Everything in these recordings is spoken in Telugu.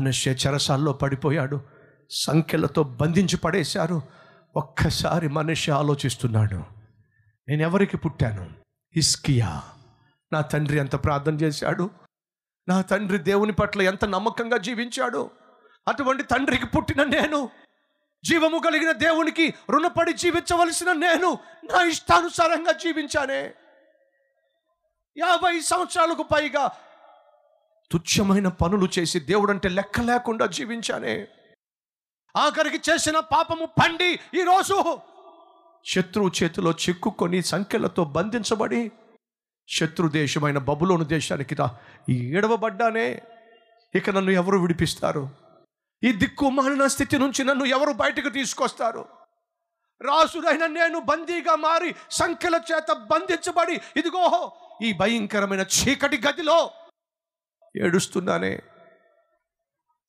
మనుష్య చెరసాల్లో పడిపోయాడు. సంఖ్యలతో బంధించి పడేశారు. ఒక్కసారి మనిషి ఆలోచిస్తున్నాడు. నేను ఎవరికి పుట్టాను? ఇస్కియా నా తండ్రి ఎంత ప్రార్థన చేశాడు? నా తండ్రి దేవుని పట్ల ఎంత నమ్మకంగా జీవించాడు? అటువంటి తండ్రికి పుట్టిన నేను జీవము కలిగిన దేవునికి రుణపడి జీవించవలసిన నేను నా ఇష్టానుసారంగా జీవించానే. యాభై సంవత్సరాలకు పైగా తుచ్చమైన పనులు చేసి దేవుడంటే లెక్క లేకుండా జీవించానే. ఆఖరికి చేసిన పాపము పండి ఈరోజు శత్రువు చేతిలో చిక్కుకొని సంఖ్యలతో బంధించబడి శత్రు దేశమైన బబులోను దేశానికి రా. ఏడవబడ్డానే. ఇక నన్ను ఎవరు విడిపిస్తారు? ఈ దిక్కుమాలిన స్థితి నుంచి నన్ను ఎవరు బయటకు తీసుకొస్తారు? రాసుడైన నేను బందీగా మారి సంఖ్యల చేత బంధించబడి ఇదిగో ఈ భయంకరమైన చీకటి గదిలో ఏడుస్తున్నానే.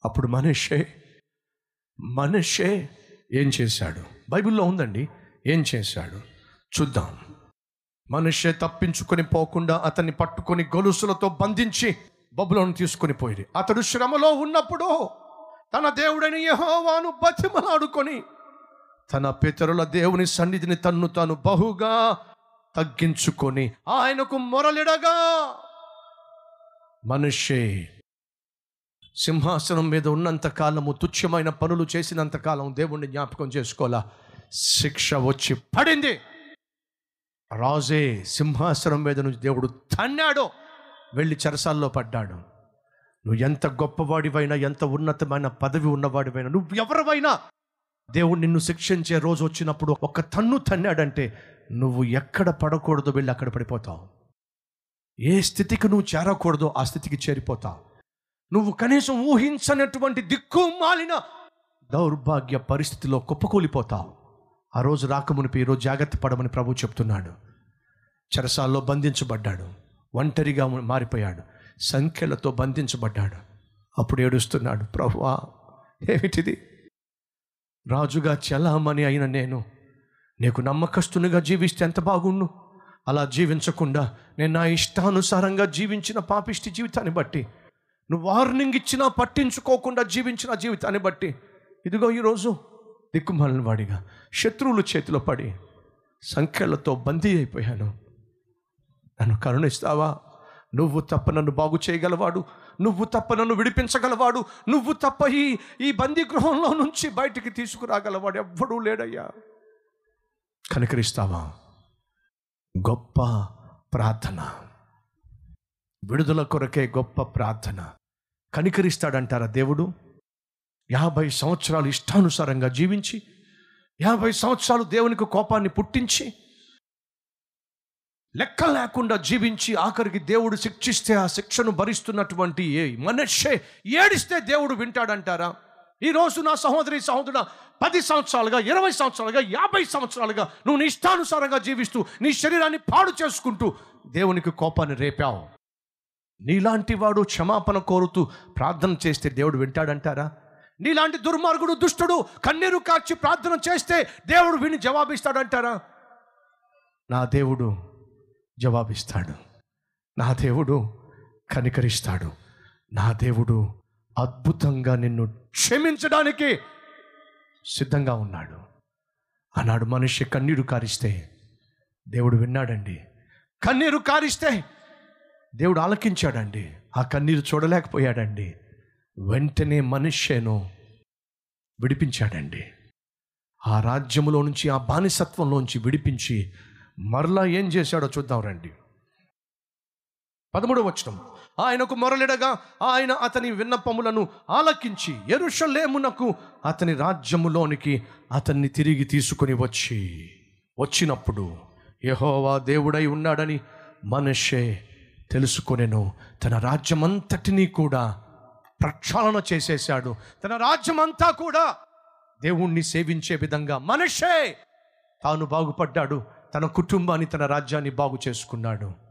అప్పుడు మనిషే మనిషే ఏం చేశాడు? బైబిల్లో ఉందండి ఏం చేశాడు? చూద్దాం. మనిషే తప్పించుకొని పోకుండా అతన్ని పట్టుకొని గొలుసులతో బంధించి బబులను తీసుకొని పోయి అతడు శ్రమలో ఉన్నప్పుడు తన దేవుడని యహోవాను బతిమలాడుకొని తన పితరుల దేవుని సన్నిధిని తన్ను తాను బహుగా తగ్గించుకొని ఆయనకు మొరలిడగా మనిషే సింహాసనం మీద ఉన్నంత కాలము తుచ్చమైన పనులు చేసినంత కాలం దేవుణ్ణి జ్ఞాపకం చేసుకోవాలా? శిక్ష వచ్చి పడింది. రాజే సింహాసనం మీద నుంచి దేవుడు తన్నాడు. వెళ్ళి చెరసాల్లో పడ్డాడు. నువ్వు ఎంత గొప్పవాడివైనా ఎంత ఉన్నతమైన పదవి ఉన్నవాడివైనా నువ్వు ఎవరివైనా దేవుడు నిన్ను శిక్షించే రోజు వచ్చినప్పుడు ఒక తన్ను తన్నాడంటే నువ్వు ఎక్కడ పడకూడదు వెళ్ళి అక్కడ పడిపోతావు. ఏ స్థితికి నువ్వు చేరకూడదో ఆ స్థితికి చేరిపోతావు నువ్వు కనీసం ఊహించనటువంటి దిక్కు మాలిన దౌర్భాగ్య పరిస్థితిలో కుప్పకూలిపోతావు ఆ రోజు రాకమునిపి ఈరోజు జాగ్రత్త పడమని ప్రభు చెప్తున్నాడు. చెరసాల్లో బంధించబడ్డాడు. ఒంటరిగా మారిపోయాడు. సంఖ్యలతో బంధించబడ్డాడు. అప్పుడు ఏడుస్తున్నాడు ప్రభువా ఏమిటిది? రాజుగా చలామణి అయిన నేను. నీకు నమ్మకస్తునిగా జీవిస్తే ఎంత బాగుండు? అలా జీవించకుండా నేను నా ఇష్టానుసారంగా జీవించిన పాపిష్టి జీవితాన్ని బట్టి నువ్వు వార్నింగ్ ఇచ్చినా పట్టించుకోకుండా జీవించిన జీవితాన్ని బట్టి ఇదిగో ఈరోజు దిక్కుమాలిన వాడిగా శత్రువులు చేతిలో పడి సంఖ్యలతో బందీ అయిపోయాను. నన్ను కరుణిస్తావా? నువ్వు తప్ప నన్ను బాగు చేయగలవాడు నువ్వు తప్ప నన్ను విడిపించగలవాడు నువ్వు తప్ప ఈ ఈ బందీ గృహంలో నుంచి బయటికి తీసుకురాగలవాడు ఎవ్వడూ లేడయ్యా. కనికరిస్తావా? గొప్ప ప్రార్థన. విడుదల కొరకే గొప్ప ప్రార్థన. కనికరిస్తాడంటారా దేవుడు? యాభై సంవత్సరాలు ఇష్టానుసారంగా జీవించి యాభై సంవత్సరాలు దేవునికి కోపాన్ని పుట్టించి లెక్క లేకుండా జీవించి ఆఖరికి దేవుడు శిక్షిస్తే ఆ శిక్షను భరిస్తున్నటువంటి ఏ మనిషే ఏడిస్తే దేవుడు వింటాడంటారా? ఈరోజు నా సహోదరి సహోదరుడు పది సంవత్సరాలుగా ఇరవై సంవత్సరాలుగా యాభై సంవత్సరాలుగా నువ్వు నీ ఇష్టానుసారంగా జీవిస్తూ నీ శరీరాన్ని పాడు చేసుకుంటూ దేవునికి కోపాన్ని రేపావు. నీలాంటి వాడు క్షమాపణ కోరుతూ ప్రార్థన చేస్తే దేవుడు వింటాడంటారా? నీలాంటి దుర్మార్గుడు దుష్టుడు కన్నీరు కార్చి ప్రార్థన చేస్తే దేవుడు విని జవాబిస్తాడంటారా? నా దేవుడు జవాబిస్తాడు. నా దేవుడు కనికరిస్తాడు. నా దేవుడు అద్భుతంగా నిన్ను క్షమించడానికి సిద్ధంగా ఉన్నాడు. ఆనాడు మనిషి కన్నీరు కారిస్తే దేవుడు విన్నాడండి. కన్నీరు కారిస్తే దేవుడు ఆలకించాడండి. ఆ కన్నీరు చూడలేకపోయాడండి. వెంటనే మనిషేను విడిపించాడండి. ఆ రాజ్యములో నుంచి ఆ బానిసత్వంలోంచి విడిపించి మరలా ఏం చేశాడో చూద్దాం రండి. పదమూడవ వచనం. ఆయనకు మొరలిడగా ఆయన అతని విన్నపములను ఆలకించి ఎరుషలేమునకు అతని రాజ్యములోనికి అతన్ని తిరిగి తీసుకొని వచ్చి. వచ్చినప్పుడు యహోవా దేవుడై ఉన్నాడని మనిషే తెలుసుకొనెను. తన రాజ్యమంతటినీ కూడా ప్రక్షాళన చేసేశాడు. తన రాజ్యమంతా కూడా దేవుణ్ణి సేవించే విధంగా మనిషే తాను బాగుపడ్డాడు. తన కుటుంబాన్ని తన రాజ్యాన్ని బాగు చేసుకున్నాడు.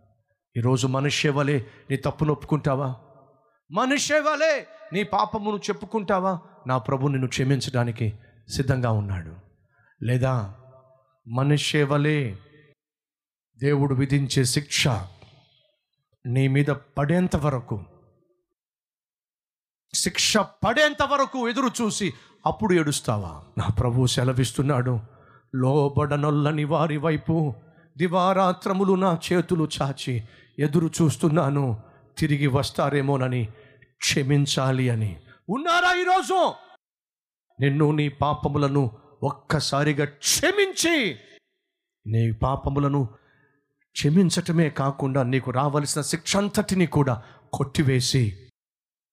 ఈరోజు మనుష్య వలె నీ తప్పును ఒప్పుకుంటావా మనుష్య వలె నీ పాపమును చెప్పుకుంటావా? నా ప్రభు నిన్ను క్షమించడానికి సిద్ధంగా ఉన్నాడు. లేదా మనుష్య వలె దేవుడు విధించే శిక్ష నీ మీద పడేంత వరకు శిక్ష పడేంత వరకు ఎదురు చూసి అప్పుడు ఏడుస్తావా? నా ప్రభు సెలవిస్తున్నాడు లోబడనొల్లని వారి వైపు దివారాత్రములు నా చేతులు చాచి ఎదురు చూస్తున్నాను. తిరిగి వస్తారేమోనని క్షమించాలి అని. ఉన్నారా ఈరోజు? నిన్ను నీ పాపములను ఒక్కసారిగా క్షమించి. నీ పాపములను క్షమించటమే కాకుండా నీకు రావలసిన శిక్ష అంతటిని కూడా కొట్టివేసి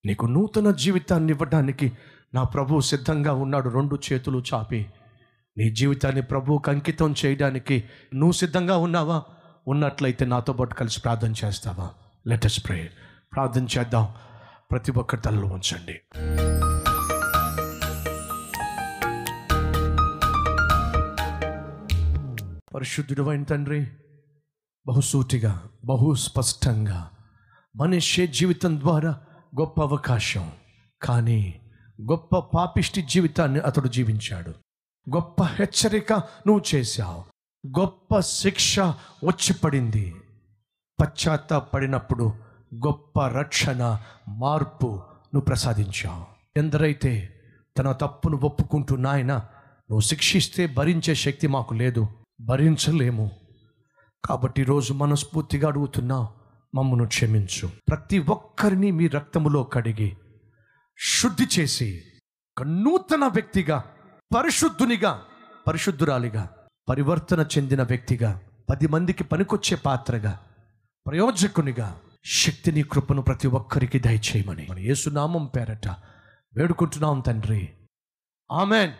నీకు నూతన జీవితాన్ని ఇవ్వడానికి నా ప్రభు సిద్ధంగా ఉన్నాడు. రెండు చేతులు చాపి నీ జీవితాన్ని ప్రభువుకు అంకితం చేయడానికి నువ్వు సిద్ధంగా ఉన్నావా? ఉన్నట్లయితే నాతో పాటు కలిసి ప్రార్థన చేస్తావా? లెటస్ ప్రే ప్రార్థన చేద్దాం. ప్రతి ఒక్కరి తలలో ఉంచండి పరిశుద్ధుడు అయిన తండ్రి బహుసూటిగా బహు స్పష్టంగా మనిషి జీవితం ద్వారా గొప్ప అవకాశం కానీ గొప్ప పాపిష్టి జీవితాన్ని అతడు జీవించాడు. గొప్ప హెచ్చరిక నువ్వు చేశావు. గొప్ప శిక్ష వచ్చి పడింది. పశ్చాత్తాపడినప్పుడు గొప్ప రక్షణ మార్పు నువ్వు ప్రసాదించావు. ఎందరైతే తన తప్పును ఒప్పుకుంటూ నాయన నువ్వు శిక్షిస్తే భరించే శక్తి మాకు లేదు. భరించలేము. కాబట్టి ఈరోజు మనస్ఫూర్తిగా అడుగుతున్నా మమ్మను క్షమించు. ప్రతి ఒక్కరిని మీ రక్తములో కడిగి శుద్ధి చేసి ఒక నూతన వ్యక్తిగా పరిశుద్ధునిగా పరిశుద్ధురాలిగా పరివర్తన చెందిన వ్యక్తిగా పది మందికి పనికొచ్చే పాత్రగా ప్రయోజకునిగా శక్తిని కృపను ప్రతి ఒక్కరికి దయచేయమని. మన యేసునామం పేరట వేడుకుంటున్నాం తండ్రి. ఆమెన్.